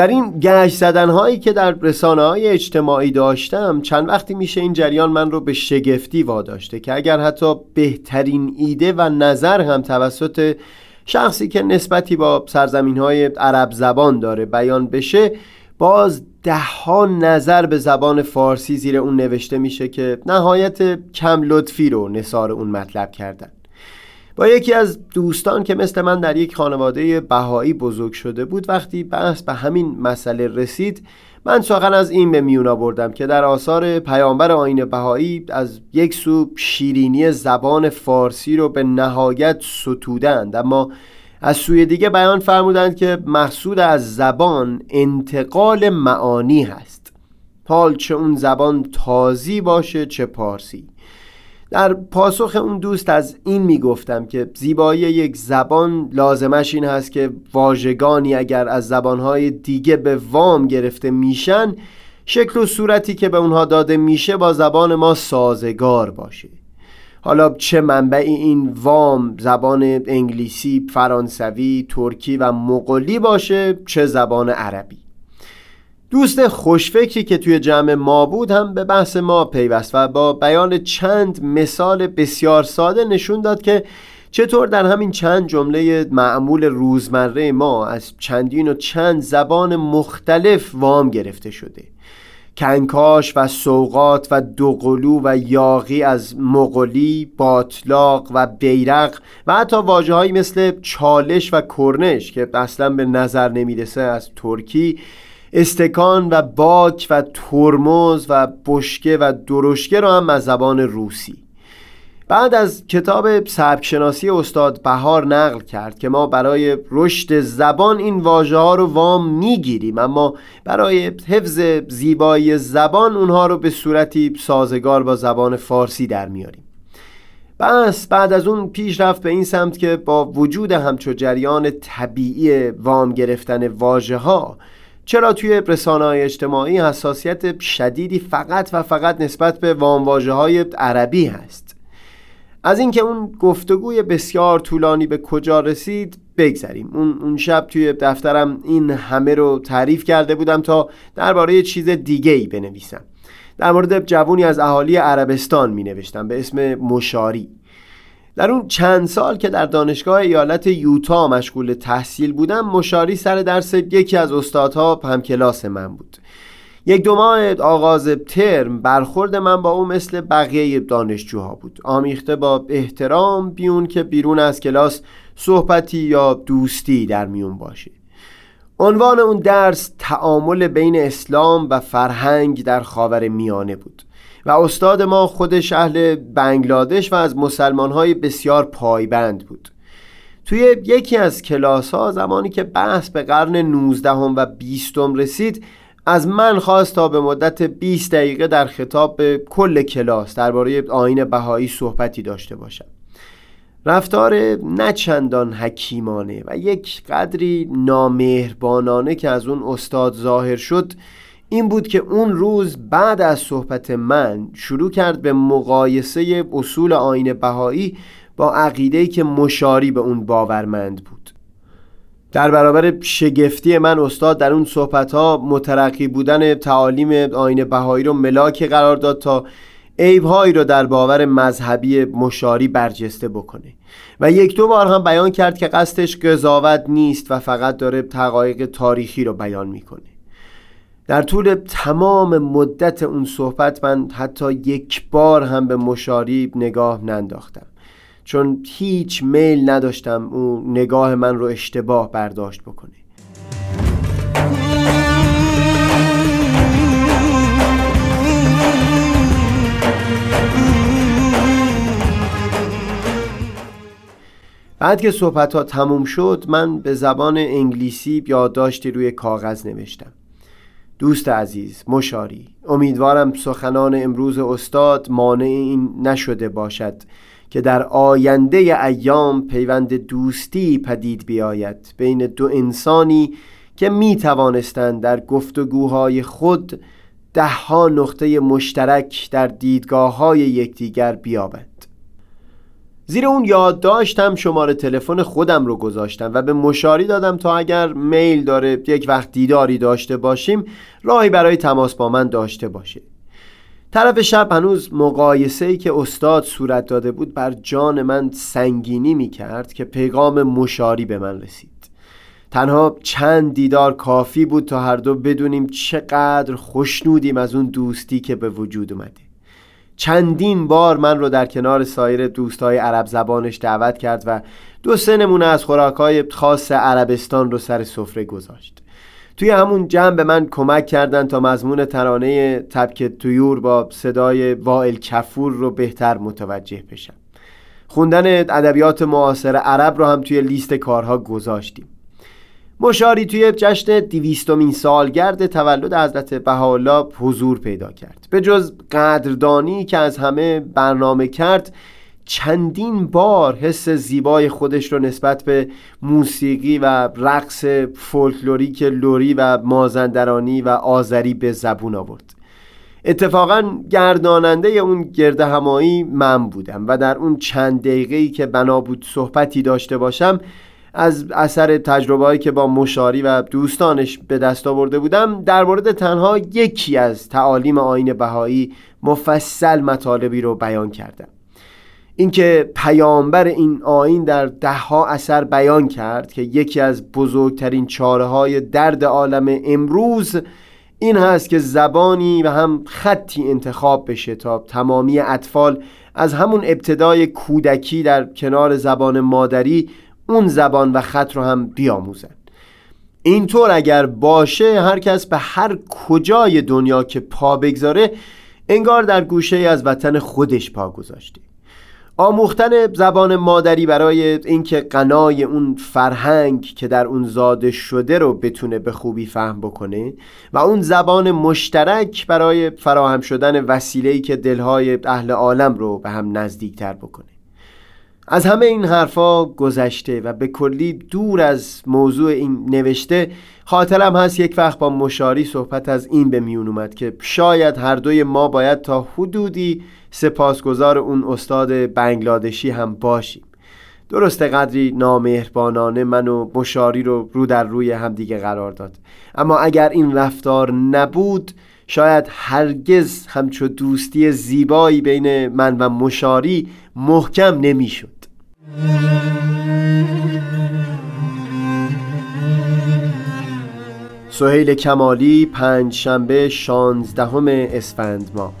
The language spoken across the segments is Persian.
در این گشت زدن هایی که در رسانه های اجتماعی داشتم چند وقتی میشه این جریان من رو به شگفتی واداشته که اگر حتی بهترین ایده و نظر هم توسط شخصی که نسبتی با سرزمین های عرب زبان داره بیان بشه باز ده ها نظر به زبان فارسی زیر اون نوشته میشه که نهایت کم لطفی رو نصار اون مطلب کردن. با یکی از دوستان که مثل من در یک خانواده بهایی بزرگ شده بود وقتی بحث به همین مسئله رسید من سخن از این به میون آوردم که در آثار پیامبر آین بهایی از یک سو شیرینی زبان فارسی رو به نهایت ستودند اما از سوی دیگه بیان فرمودند که مقصود از زبان انتقال معانی هست. حال چه اون زبان تازی باشه چه پارسی. در پاسخ اون دوست از این می‌گفتم که زیبایی یک زبان لازمش این هست که واژگانی اگر از زبانهای دیگه به وام گرفته میشن شکل و صورتی که به اونها داده میشه با زبان ما سازگار باشه. حالا چه منبعی این وام زبان انگلیسی، فرانسوی، ترکی و مغولی باشه چه زبان عربی؟ دوست خوشفکری که توی جمع ما بود هم به بحث ما پیوست و با بیان چند مثال بسیار ساده نشون داد که چطور در همین چند جمله معمول روزمره ما از چندین و چند زبان مختلف وام گرفته شده. کنکاش و سوقات و دوقلو و یاقی از مغولی، باطلاق و بیرق و حتی واجه مثل چالش و کرنش که اصلا به نظر نمی‌رسه از ترکی استکان و باک و ترمز و بشکه و درشکه رو هم از زبان روسی. بعد از کتاب سبکشناسی استاد بهار نقل کرد که ما برای رشد زبان این واژه ها رو وام می‌گیریم اما برای حفظ زیبایی زبان اونها رو به صورتی سازگار با زبان فارسی در میاریم. بس بعد از اون پیش رفت به این سمت که با وجود همچو جریان طبیعی وام گرفتن واژه ها چرا توی رسانه های اجتماعی حساسیت شدیدی فقط و فقط نسبت به وامواژه های عربی هست؟ از اینکه اون گفتگوی بسیار طولانی به کجا رسید بگذریم. اون, اون شب توی دفترم این همه رو تعریف کرده بودم تا درباره چیز دیگه ای بنویسم. در مورد جوونی از اهالی عربستان می نوشتم به اسم مشاری. در اون چند سال که در دانشگاه ایالت یوتا مشغول تحصیل بودم مشاری سر درس یکی از استادها همکلاس من بود. یک دو ماه آغاز ترم برخورد من با او مثل بقیه دانشجوها بود. آمیخته با احترام بیون که بیرون از کلاس صحبتی یا دوستی در میون باشه. عنوان اون درس تعامل بین اسلام و فرهنگ در خاور میانه بود. و استاد ما خودش اهل بنگلادش و از مسلمان های بسیار پایبند بود. توی یکی از کلاس ها زمانی که بحث به قرن 19 و 20 رسید از من خواست تا به مدت 20 دقیقه در خطاب به کل کلاس درباره آین بهایی صحبتی داشته باشم. رفتار نچندان حکیمانه و یک قدری نامهربانانه که از اون استاد ظاهر شد این بود که اون روز بعد از صحبت من شروع کرد به مقایسه اصول آین بهایی با عقیده‌ای که مشاری به اون باورمند بود. در برابر شگفتی من استاد در اون صحبت ها مترقی بودن تعالیم آین بهایی رو ملاک قرار داد تا عیبهایی رو در باور مذهبی مشاری برجسته بکنه. و یک دو بار هم بیان کرد که قصدش قضاوت نیست و فقط داره تقایق تاریخی رو بیان می‌کنه. در طول تمام مدت اون صحبت من حتی یک بار هم به مشاریب نگاه ننداختم. چون هیچ میل نداشتم اون نگاه من رو اشتباه برداشت بکنه. بعد که صحبت ها تموم شد من به زبان انگلیسی یادداشتی روی کاغذ نوشتم. دوست عزیز مشاری. امیدوارم سخنان امروز استاد مانع این نشده باشد که در آینده ایام پیوند دوستی پدید بیاید. بین دو انسانی که می توانستند در گفتگوهای خود دهها نقطه مشترک در دیدگاه های یکدیگر بیابند. زیر اون یادداشتم شماره تلفن خودم رو گذاشتم و به مشاری دادم تا اگر میل داره یک وقت دیداری داشته باشیم راهی برای تماس با من داشته باشه. طرف شب هنوز مقایسه ای که استاد صورت داده بود بر جان من سنگینی می کرد که پیغام مشاری به من رسید. تنها چند دیدار کافی بود تا هر دو بدونیم چقدر خوشنودیم از اون دوستی که به وجود اومده. چندین بار من رو در کنار سایر دوستای عرب زبانش دعوت کرد و دو سه نمونه از خوراکای خاص عربستان رو سر سفره گذاشت. توی همون جمع به من کمک کردن تا مضمون ترانه تبک تویور با صدای وائل کفور رو بهتر متوجه بشم. خوندن ادبیات معاصر عرب رو هم توی لیست کارها گذاشتیم. مشاری توی جشن دیویستمین سالگرد تولد حضرت بهاءالله حضور پیدا کرد. به جز قدردانی که از همه برنامه کرد چندین بار حس زیبای خودش رو نسبت به موسیقی و رقص فولکلوریک لوری و مازندرانی و آذری به زبون آورد. اتفاقا گرداننده اون گرد همایی من بودم و در اون چند دقیقه‌ای که بنا بود صحبتی داشته باشم از اثر تجربه که با مشاری و دوستانش به دست آورده بودم در مورد تنها یکی از تعالیم آین بهایی مفصل مطالبی رو بیان کردم. اینکه پیامبر این آین در دهها اثر بیان کرد که یکی از بزرگترین چاره های درد عالم امروز این هست که زبانی و هم خطی انتخاب بشه تا تمامی اطفال از همون ابتدای کودکی در کنار زبان مادری اون زبان و خط رو هم بیاموزن. اینطور اگر باشه هر کس به هر کجای دنیا که پا بگذاره انگار در گوشه از وطن خودش پا گذاشته. آموختن زبان مادری برای اینکه قنای اون فرهنگ که در اون زاده شده رو بتونه به خوبی فهم بکنه و اون زبان مشترک برای فراهم شدن وسیله‌ای که دلهای اهل عالم رو به هم نزدیکتر بکنه. از همه این حرفا گذشته و به کلی دور از موضوع این نوشته خاطرم هست یک وقت با مشاری صحبت از این به میون اومد که شاید هر دوی ما باید تا حدودی سپاسگزار اون استاد بنگلادشی هم باشیم. درسته قدری نامهربانانه من و مشاری رو رو در روی همدیگه قرار داد. اما اگر این رفتار نبود شاید هرگز همچو دوستی زیبایی بین من و مشاری محکم نمی‌شد. سهیل کمالی پنج شنبه شانزدهم اسفند ماه.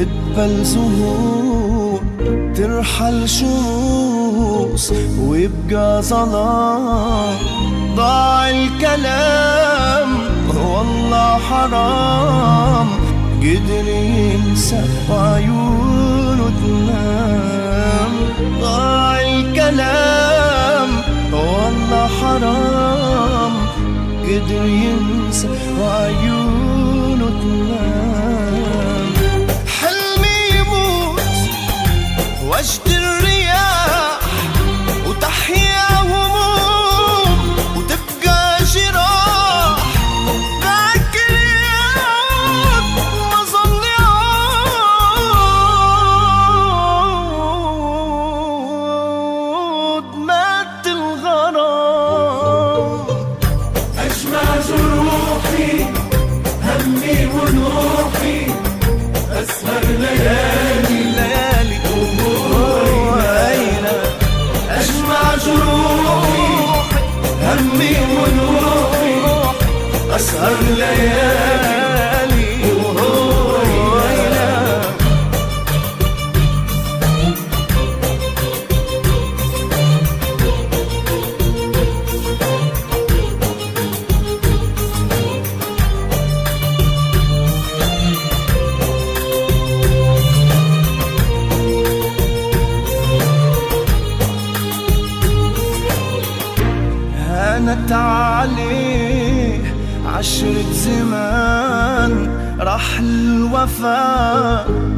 تقبل زهور ترحل شموس ويبقى ظلام ضاع الكلام والله حرام. قدر ينسى وعيونه تنام. ضاع الكلام والله حرام. قدر ينسى وعيونه تنام. الليالي.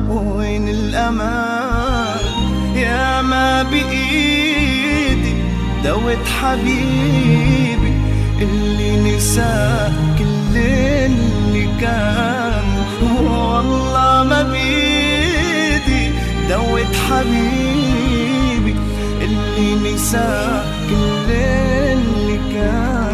وين الأمان؟ يا ما بإيدي دوت حبيبي اللي نسى كل اللي كان. والله ما بإيدي دوت حبيبي اللي نسى كل اللي كان.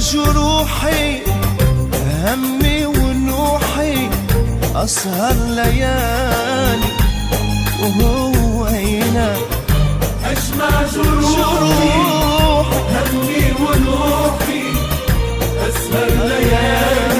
جروحي همي ونوحي أسهر ليالي وهو عينا أجمع جروحي, جروحي. همي ونوحي أسهر ليالي.